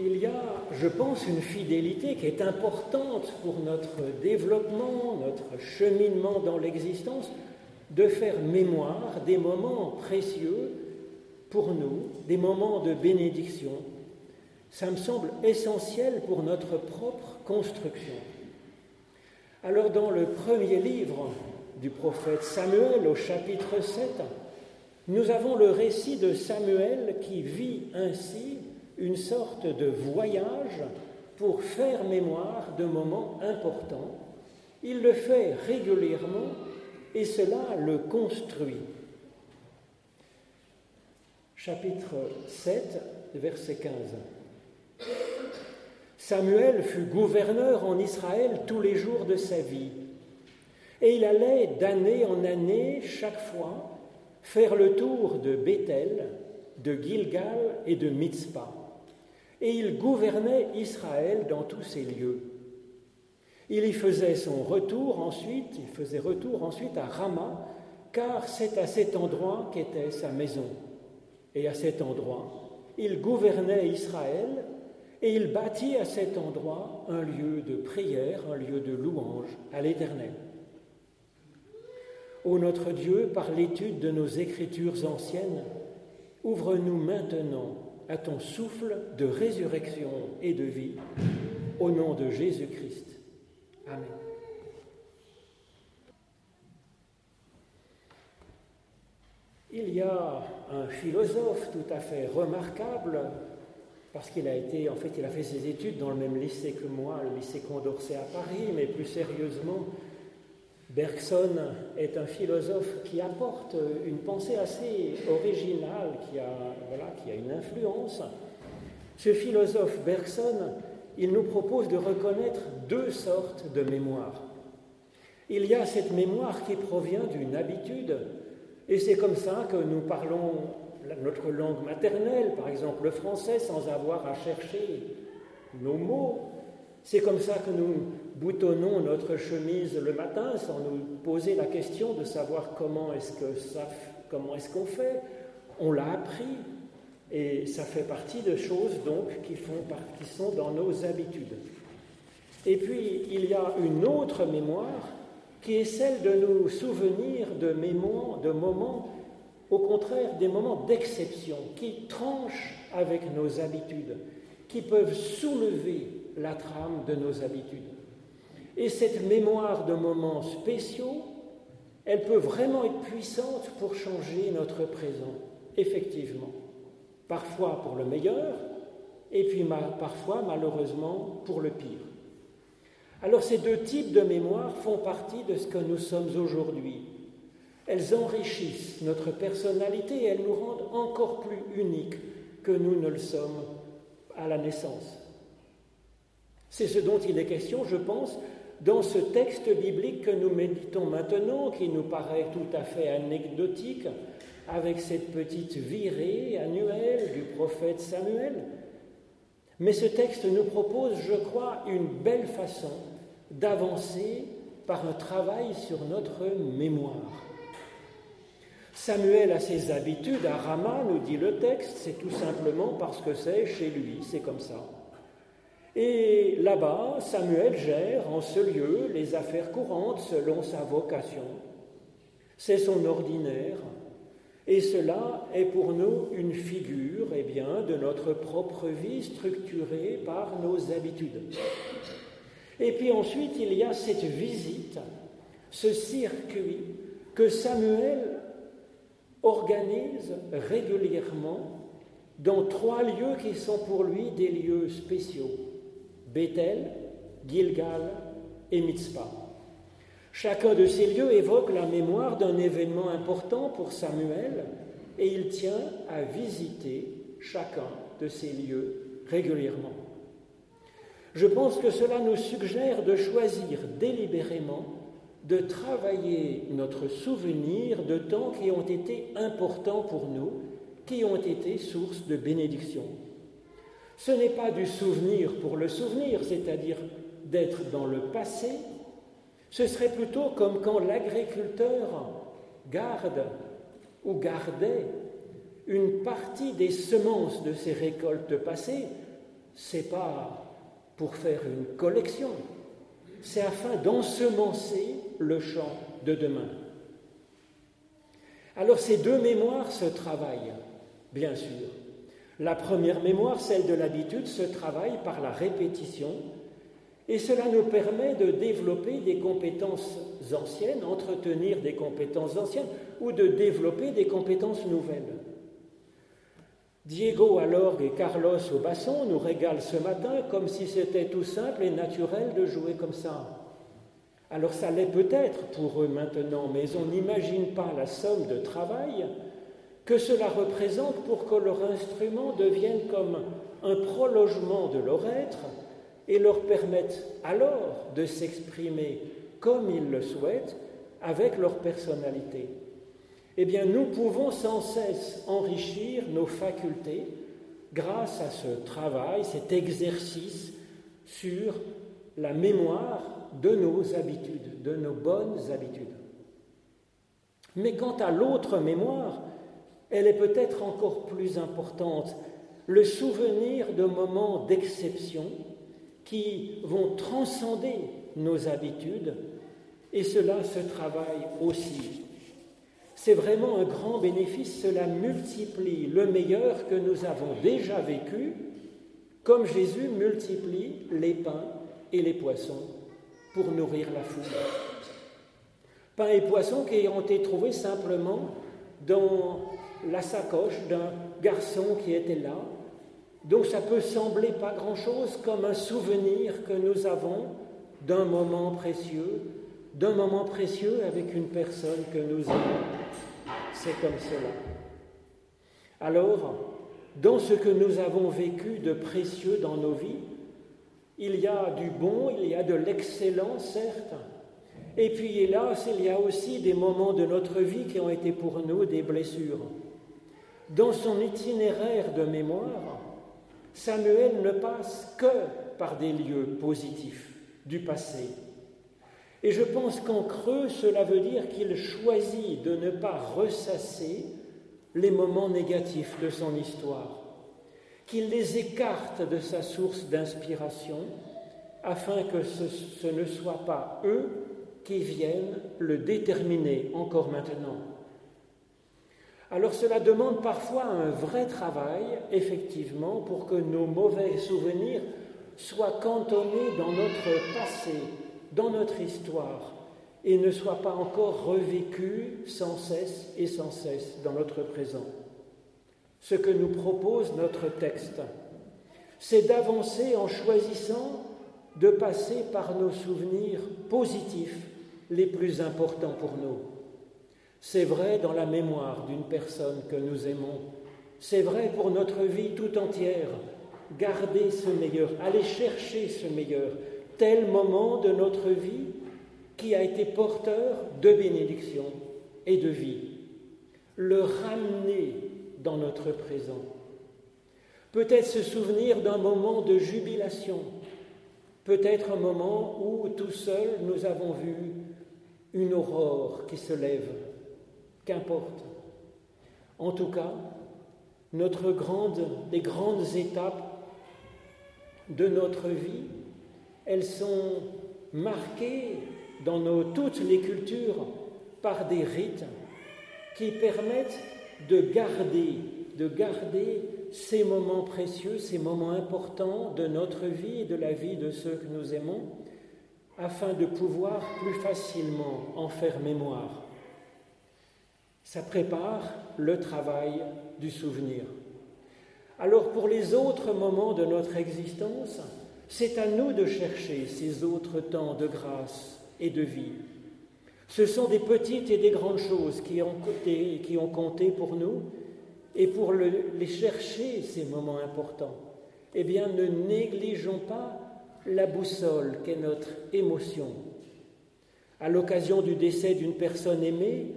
il y a, je pense, une fidélité qui est importante pour notre développement, notre cheminement dans l'existence, de faire mémoire des moments précieux pour nous, des moments de bénédiction. Ça me semble essentiel pour notre propre construction. Alors dans le premier livre du prophète Samuel au chapitre 7, nous avons le récit de Samuel qui vit ainsi une sorte de voyage pour faire mémoire de moments importants. Il le fait régulièrement et cela le construit. Chapitre 7, verset 15. Samuel fut gouverneur en Israël tous les jours de sa vie, et il allait d'année en année, chaque fois, faire le tour de Bethel, de Gilgal et de Mitzpah et il gouvernait Israël dans tous ces lieux. Il y faisait son retour ensuite, il faisait retour ensuite à Rama, car c'est à cet endroit qu'était sa maison. Et à cet endroit, il gouvernait Israël et il bâtit à cet endroit un lieu de prière, un lieu de louange à l'Éternel. Ô notre Dieu, par l'étude de nos écritures anciennes, ouvre-nous maintenant à ton souffle de résurrection et de vie, au nom de Jésus-Christ. Amen. Il y a un philosophe tout à fait remarquable, parce qu'il a été, en fait, il a fait ses études dans le même lycée que moi, le lycée Condorcet à Paris, mais plus sérieusement, Bergson est un philosophe qui apporte une pensée assez originale, qui a, voilà, qui a une influence. Ce philosophe Bergson, il nous propose de reconnaître deux sortes de mémoire. Il y a cette mémoire qui provient d'une habitude, et c'est comme ça que nous parlons notre langue maternelle, par exemple le français, sans avoir à chercher nos mots. C'est comme ça que nous boutonnons notre chemise le matin sans nous poser la question de savoir comment est-ce que ça, comment est-ce qu'on fait. On l'a appris et ça fait partie de choses donc qui, font, qui sont dans nos habitudes. Et puis il y a une autre mémoire qui est celle de nous souvenir de, mémoires, de moments, au contraire des moments d'exception, qui tranchent avec nos habitudes, qui peuvent soulever la trame de nos habitudes. Et cette mémoire de moments spéciaux, elle peut vraiment être puissante pour changer notre présent, effectivement. Parfois pour le meilleur, et puis parfois malheureusement pour le pire. Alors ces deux types de mémoire font partie de ce que nous sommes aujourd'hui. Elles enrichissent notre personnalité et elles nous rendent encore plus uniques que nous ne le sommes à la naissance. C'est ce dont il est question, je pense, dans ce texte biblique que nous méditons maintenant, qui nous paraît tout à fait anecdotique, avec cette petite virée annuelle du prophète Samuel. Mais ce texte nous propose, je crois, une belle façon d'avancer par un travail sur notre mémoire. Samuel a ses habitudes à Rama, nous dit le texte, c'est tout simplement parce que c'est chez lui, c'est comme ça. Et là-bas, Samuel gère en ce lieu les affaires courantes selon sa vocation. C'est son ordinaire. Et cela est pour nous une figure eh bien, de notre propre vie structurée par nos habitudes. Et puis ensuite, il y a cette visite, ce circuit que Samuel organise régulièrement dans trois lieux qui sont pour lui des lieux spéciaux. Bethel, Gilgal et Mitzpah. Chacun de ces lieux évoque la mémoire d'un événement important pour Samuel et il tient à visiter chacun de ces lieux régulièrement. Je pense que cela nous suggère de choisir délibérément de travailler notre souvenir de temps qui ont été importants pour nous, qui ont été source de bénédiction. Ce n'est pas du souvenir pour le souvenir, c'est-à-dire d'être dans le passé, ce serait plutôt comme quand l'agriculteur garde ou gardait une partie des semences de ses récoltes passées c'est pas pour faire une collection, c'est afin d'ensemencer le champ de demain. Alors ces deux mémoires se travaillent, bien sûr. La première mémoire, celle de l'habitude, se travaille par la répétition, et cela nous permet de développer des compétences anciennes, entretenir des compétences anciennes, ou de développer des compétences nouvelles. Diego à l'orgue et Carlos au basson nous régalent ce matin comme si c'était tout simple et naturel de jouer comme ça. Alors ça l'est peut-être pour eux maintenant, mais on n'imagine pas la somme de travail que cela représente pour que leur instrument devienne comme un prolongement de leur être et leur permette alors de s'exprimer comme ils le souhaitent avec leur personnalité eh bien nous pouvons sans cesse enrichir nos facultés grâce à ce travail, cet exercice sur la mémoire de nos habitudes, de nos bonnes habitudes. Mais quant à l'autre mémoire, elle est peut-être encore plus importante, le souvenir de moments d'exception qui vont transcender nos habitudes, et cela se travaille aussi c'est vraiment un grand bénéfice, cela multiplie le meilleur que nous avons déjà vécu, comme Jésus multiplie les pains et les poissons pour nourrir la foule. Pains et poissons qui ont été trouvés simplement dans la sacoche d'un garçon qui était là. Donc ça peut sembler pas grand-chose comme un souvenir que nous avons d'un moment précieux, d'un moment précieux avec une personne que nous aimons c'est comme cela. Alors, dans ce que nous avons vécu de précieux dans nos vies, il y a du bon, il y a de l'excellent, certes, et puis hélas, il y a aussi des moments de notre vie qui ont été pour nous des blessures. Dans son itinéraire de mémoire, Samuel ne passe que par des lieux positifs du passé, et je pense qu'en creux, cela veut dire qu'il choisit de ne pas ressasser les moments négatifs de son histoire, qu'il les écarte de sa source d'inspiration, afin que ce, ne soit pas eux qui viennent le déterminer encore maintenant. Alors cela demande parfois un vrai travail, effectivement, pour que nos mauvais souvenirs soient cantonnés dans notre passé, dans notre histoire et ne soit pas encore revécu sans cesse et sans cesse dans notre présent. Ce que nous propose notre texte, c'est d'avancer en choisissant de passer par nos souvenirs positifs les plus importants pour nous. C'est vrai dans la mémoire d'une personne que nous aimons. C'est vrai pour notre vie tout entière. Garder ce meilleur, aller chercher ce meilleur, tel moment de notre vie qui a été porteur de bénédiction et de vie, le ramener dans notre présent. Peut-être se souvenir d'un moment de jubilation, peut-être un moment où tout seul nous avons vu une aurore qui se lève, qu'importe. En tout cas, notre grande, les grandes étapes de notre vie elles sont marquées dans toutes les cultures par des rites qui permettent de garder, de garder ces moments précieux, ces moments importants de notre vie et de la vie de ceux que nous aimons, afin de pouvoir plus facilement en faire mémoire. Ça prépare le travail du souvenir. Alors pour les autres moments de notre existence, c'est à nous de chercher ces autres temps de grâce et de vie. Ce sont des petites et des grandes choses qui ont compté, qui ont compté pour nous, et pour les chercher, ces moments importants, eh bien, ne négligeons pas la boussole qu'est notre émotion. À l'occasion du décès d'une personne aimée,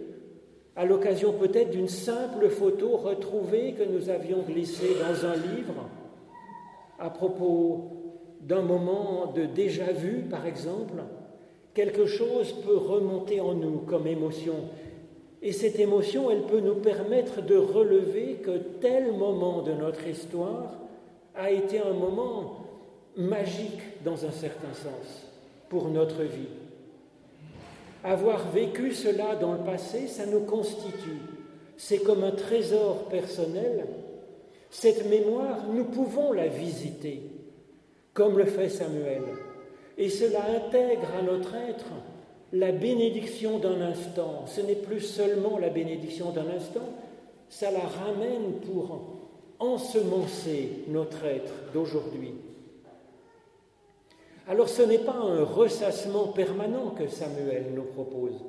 à l'occasion peut-être d'une simple photo retrouvée que nous avions glissée dans un livre, à propos d'un moment de déjà-vu, par exemple, quelque chose peut remonter en nous comme émotion. Et cette émotion, elle peut nous permettre de relever que tel moment de notre histoire a été un moment magique dans un certain sens pour notre vie. Avoir vécu cela dans le passé, ça nous constitue. C'est comme un trésor personnel. Cette mémoire, nous pouvons la visiter, comme le fait Samuel. Et cela intègre à notre être la bénédiction d'un instant. Ce n'est plus seulement la bénédiction d'un instant, ça la ramène pour ensemencer notre être d'aujourd'hui. Alors ce n'est pas un ressassement permanent que Samuel nous propose,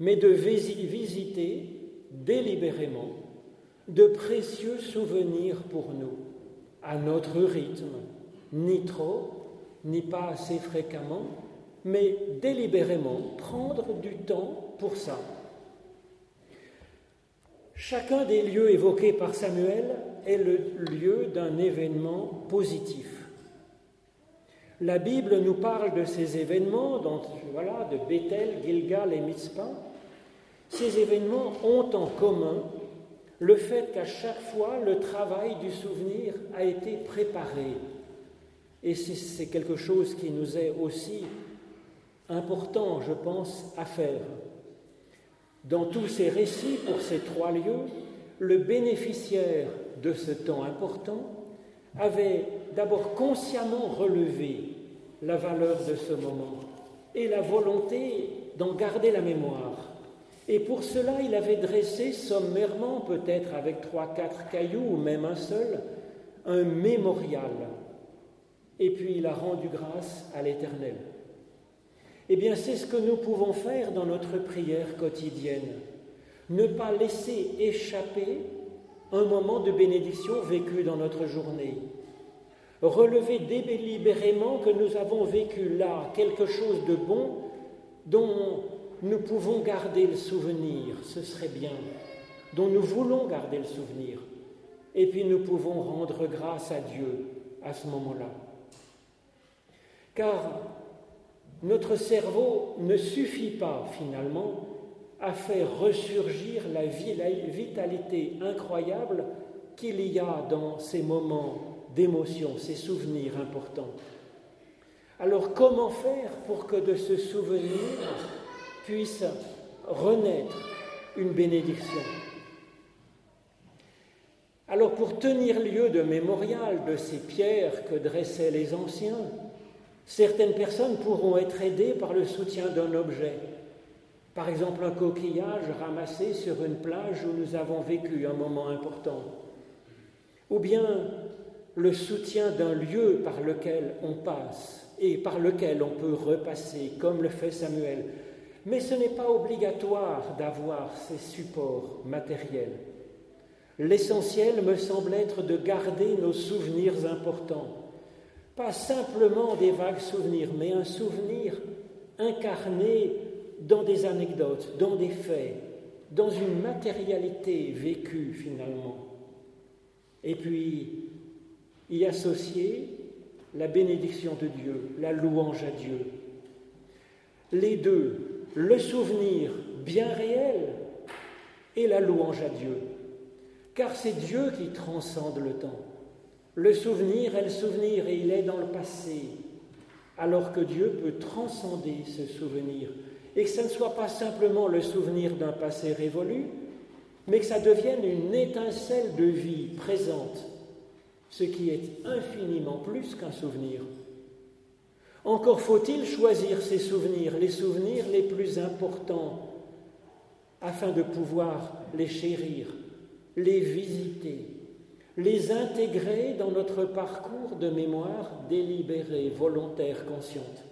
mais de visiter délibérément de précieux souvenirs pour nous, à notre rythme, ni trop, ni pas assez fréquemment, mais délibérément prendre du temps pour ça. Chacun des lieux évoqués par Samuel est le lieu d'un événement positif. La Bible nous parle de ces événements, voilà, de Bethel, Gilgal et Mitzpah. Ces événements ont en commun le fait qu'à chaque fois, le travail du souvenir a été préparé. Et c'est quelque chose qui nous est aussi important, je pense, à faire. Dans tous ces récits pour ces trois lieux, le bénéficiaire de ce temps important avait d'abord consciemment relevé la valeur de ce moment et la volonté d'en garder la mémoire. Et pour cela, il avait dressé sommairement, peut-être avec trois, quatre cailloux ou même un seul, un mémorial. Et puis il a rendu grâce à l'Éternel. Eh bien, c'est ce que nous pouvons faire dans notre prière quotidienne. Ne pas laisser échapper un moment de bénédiction vécu dans notre journée. Relever délibérément que nous avons vécu là quelque chose de bon dont nous pouvons garder le souvenir, ce serait bien, dont nous voulons garder le souvenir. Et puis nous pouvons rendre grâce à Dieu à ce moment-là. Car notre cerveau ne suffit pas finalement à faire ressurgir la, vitalité incroyable qu'il y a dans ces moments d'émotion, ces souvenirs importants. Alors comment faire pour que de ce souvenir puisse renaître une bénédiction? Alors pour tenir lieu de mémorial de ces pierres que dressaient les anciens, certaines personnes pourront être aidées par le soutien d'un objet par exemple, un coquillage ramassé sur une plage où nous avons vécu un moment important. Ou bien le soutien d'un lieu par lequel on passe et par lequel on peut repasser, comme le fait Samuel. Mais ce n'est pas obligatoire d'avoir ces supports matériels. L'essentiel me semble être de garder nos souvenirs importants. Pas simplement des vagues souvenirs, mais un souvenir incarné dans des anecdotes, dans des faits, dans une matérialité vécue finalement. Et puis, y associer la bénédiction de Dieu, la louange à Dieu. Les deux, le souvenir bien réel et la louange à Dieu. Car c'est Dieu qui transcende le temps. Le souvenir est le souvenir et il est dans le passé, alors que Dieu peut transcender ce souvenir et que ce ne soit pas simplement le souvenir d'un passé révolu, mais que ça devienne une étincelle de vie présente, ce qui est infiniment plus qu'un souvenir. Encore faut-il choisir ces souvenirs, les souvenirs les plus importants, afin de pouvoir les chérir, les visiter, les intégrer dans notre parcours de mémoire délibérée, volontaire, consciente.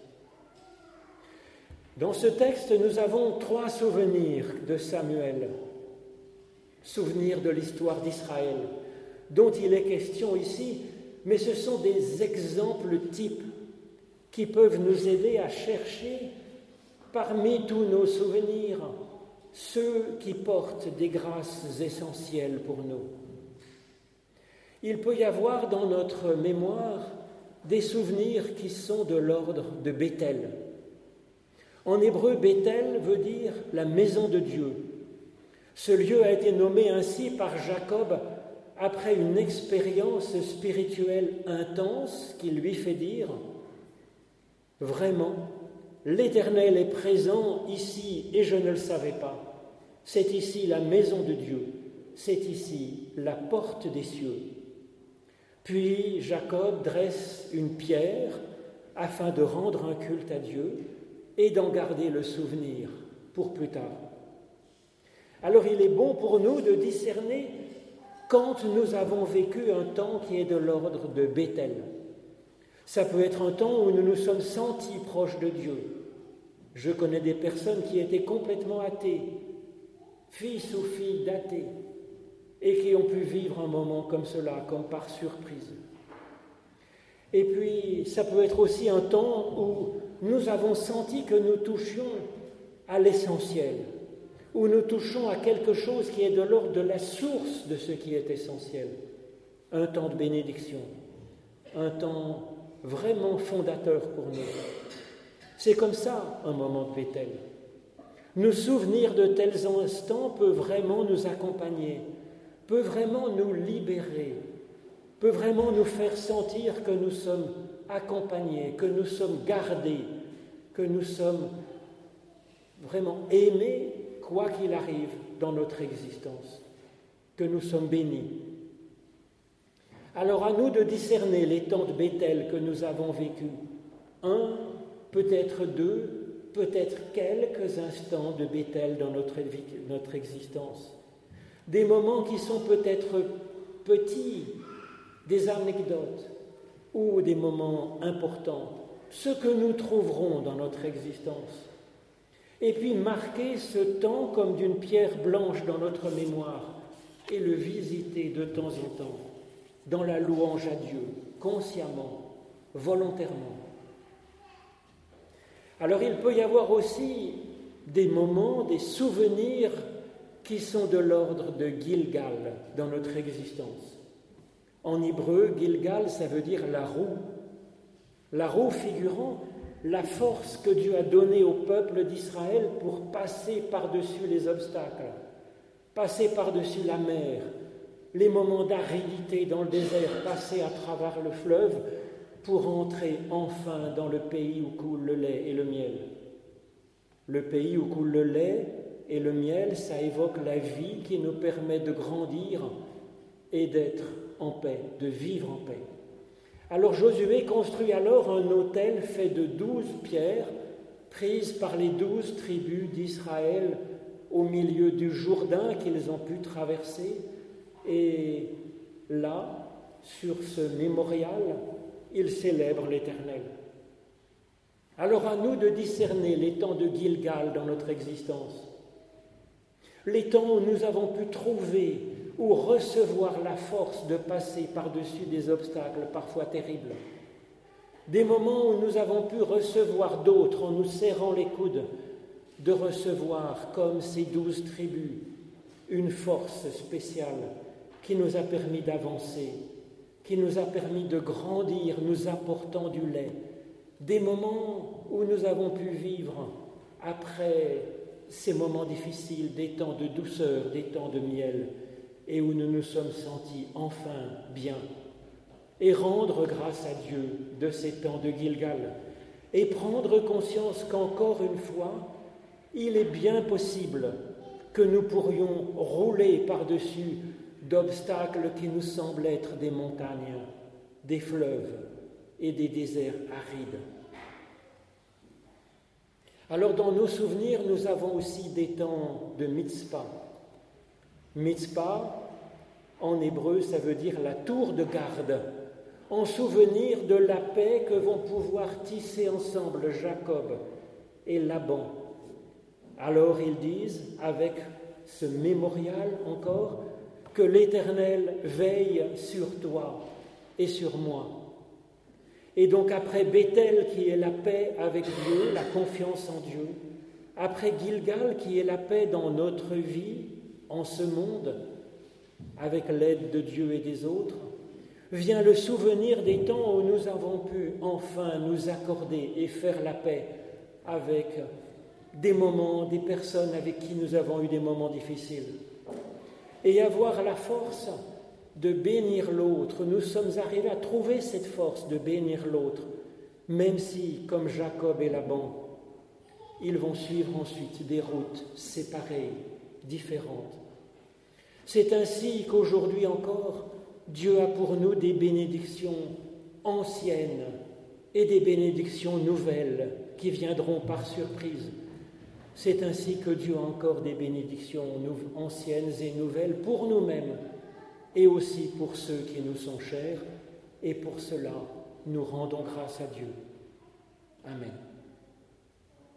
Dans ce texte, nous avons trois souvenirs de Samuel. Souvenirs de l'histoire d'Israël, dont il est question ici, mais ce sont des exemples types qui peuvent nous aider à chercher parmi tous nos souvenirs ceux qui portent des grâces essentielles pour nous. Il peut y avoir dans notre mémoire des souvenirs qui sont de l'ordre de Bethel, en hébreu, Bethel veut dire la maison de Dieu. Ce lieu a été nommé ainsi par Jacob après une expérience spirituelle intense qui lui fait dire, vraiment, l'Éternel est présent ici et je ne le savais pas. C'est ici la maison de Dieu, c'est ici la porte des cieux. Puis Jacob dresse une pierre afin de rendre un culte à Dieu et d'en garder le souvenir pour plus tard. Alors il est bon pour nous de discerner quand nous avons vécu un temps qui est de l'ordre de Bethel. Ça peut être un temps où nous nous sommes sentis proches de Dieu. Je connais des personnes qui étaient complètement athées, fils ou filles d'athées, et qui ont pu vivre un moment comme cela, comme par surprise. Et puis, ça peut être aussi un temps où nous avons senti que nous touchions à l'essentiel, où nous touchons à quelque chose qui est de l'ordre de la source de ce qui est essentiel. Un temps de bénédiction, un temps vraiment fondateur pour nous. C'est comme ça un moment de Bethel. Nous souvenir de tels instants peut vraiment nous accompagner, peut vraiment nous libérer, peut vraiment nous faire sentir que nous sommes accompagnés, que nous sommes gardés, que nous sommes vraiment aimés quoi qu'il arrive dans notre existence, que nous sommes bénis. Alors à nous de discerner les temps de Bethel que nous avons vécus. Un, peut-être deux, peut-être quelques instants de Bethel dans notre, notre existence. Des moments qui sont peut-être petits, des anecdotes ou des moments importants, ce que nous trouverons dans notre existence et puis marquer ce temps comme d'une pierre blanche dans notre mémoire et le visiter de temps en temps dans la louange à Dieu, consciemment, volontairement. Alors il peut y avoir aussi des moments, des souvenirs qui sont de l'ordre de Gilgal dans notre existence. En hébreu, Gilgal, ça veut dire la roue. La roue figurant la force que Dieu a donnée au peuple d'Israël pour passer par-dessus les obstacles, passer par-dessus la mer, les moments d'aridité dans le désert, passer à travers le fleuve pour entrer enfin dans le pays où coule le lait et le miel. Le pays où coule le lait et le miel, ça évoque la vie qui nous permet de grandir et d'être paix, de vivre en paix. Alors Josué construit alors un autel fait de douze pierres prises par les douze tribus d'Israël au milieu du Jourdain qu'ils ont pu traverser. Et là, sur ce mémorial, ils célèbrent l'Éternel. Alors à nous de discerner les temps de Gilgal dans notre existence, les temps où nous avons pu trouver ou recevoir la force de passer par-dessus des obstacles parfois terribles. Des moments où nous avons pu recevoir d'autres en nous serrant les coudes, de recevoir, comme ces douze tribus, une force spéciale qui nous a permis d'avancer, qui nous a permis de grandir, nous apportant du lait. Des moments où nous avons pu vivre, après ces moments difficiles, des temps de douceur, des temps de miel, et où nous nous sommes sentis enfin bien, et rendre grâce à Dieu de ces temps de Gilgal, et prendre conscience qu'encore une fois, il est bien possible que nous pourrions rouler par-dessus d'obstacles qui nous semblent être des montagnes, des fleuves et des déserts arides. Alors dans nos souvenirs, nous avons aussi des temps de mitzvah, Mitzpah, en hébreu, ça veut dire la tour de garde, en souvenir de la paix que vont pouvoir tisser ensemble Jacob et Laban. Alors ils disent, avec ce mémorial encore, que l'Éternel veille sur toi et sur moi. Et donc après Bethel qui est la paix avec Dieu, la confiance en Dieu, après Gilgal qui est la paix dans notre vie, en ce monde, avec l'aide de Dieu et des autres, vient le souvenir des temps où nous avons pu enfin nous accorder et faire la paix avec des moments, des personnes avec qui nous avons eu des moments difficiles. Et avoir la force de bénir l'autre. Nous sommes arrivés à trouver cette force de bénir l'autre, même si, comme Jacob et Laban, ils vont suivre ensuite des routes séparées, différentes. C'est ainsi qu'aujourd'hui encore, Dieu a pour nous des bénédictions anciennes et des bénédictions nouvelles qui viendront par surprise. C'est ainsi que Dieu a encore des bénédictions anciennes et nouvelles pour nous-mêmes et aussi pour ceux qui nous sont chers, et pour cela nous rendons grâce à Dieu. Amen.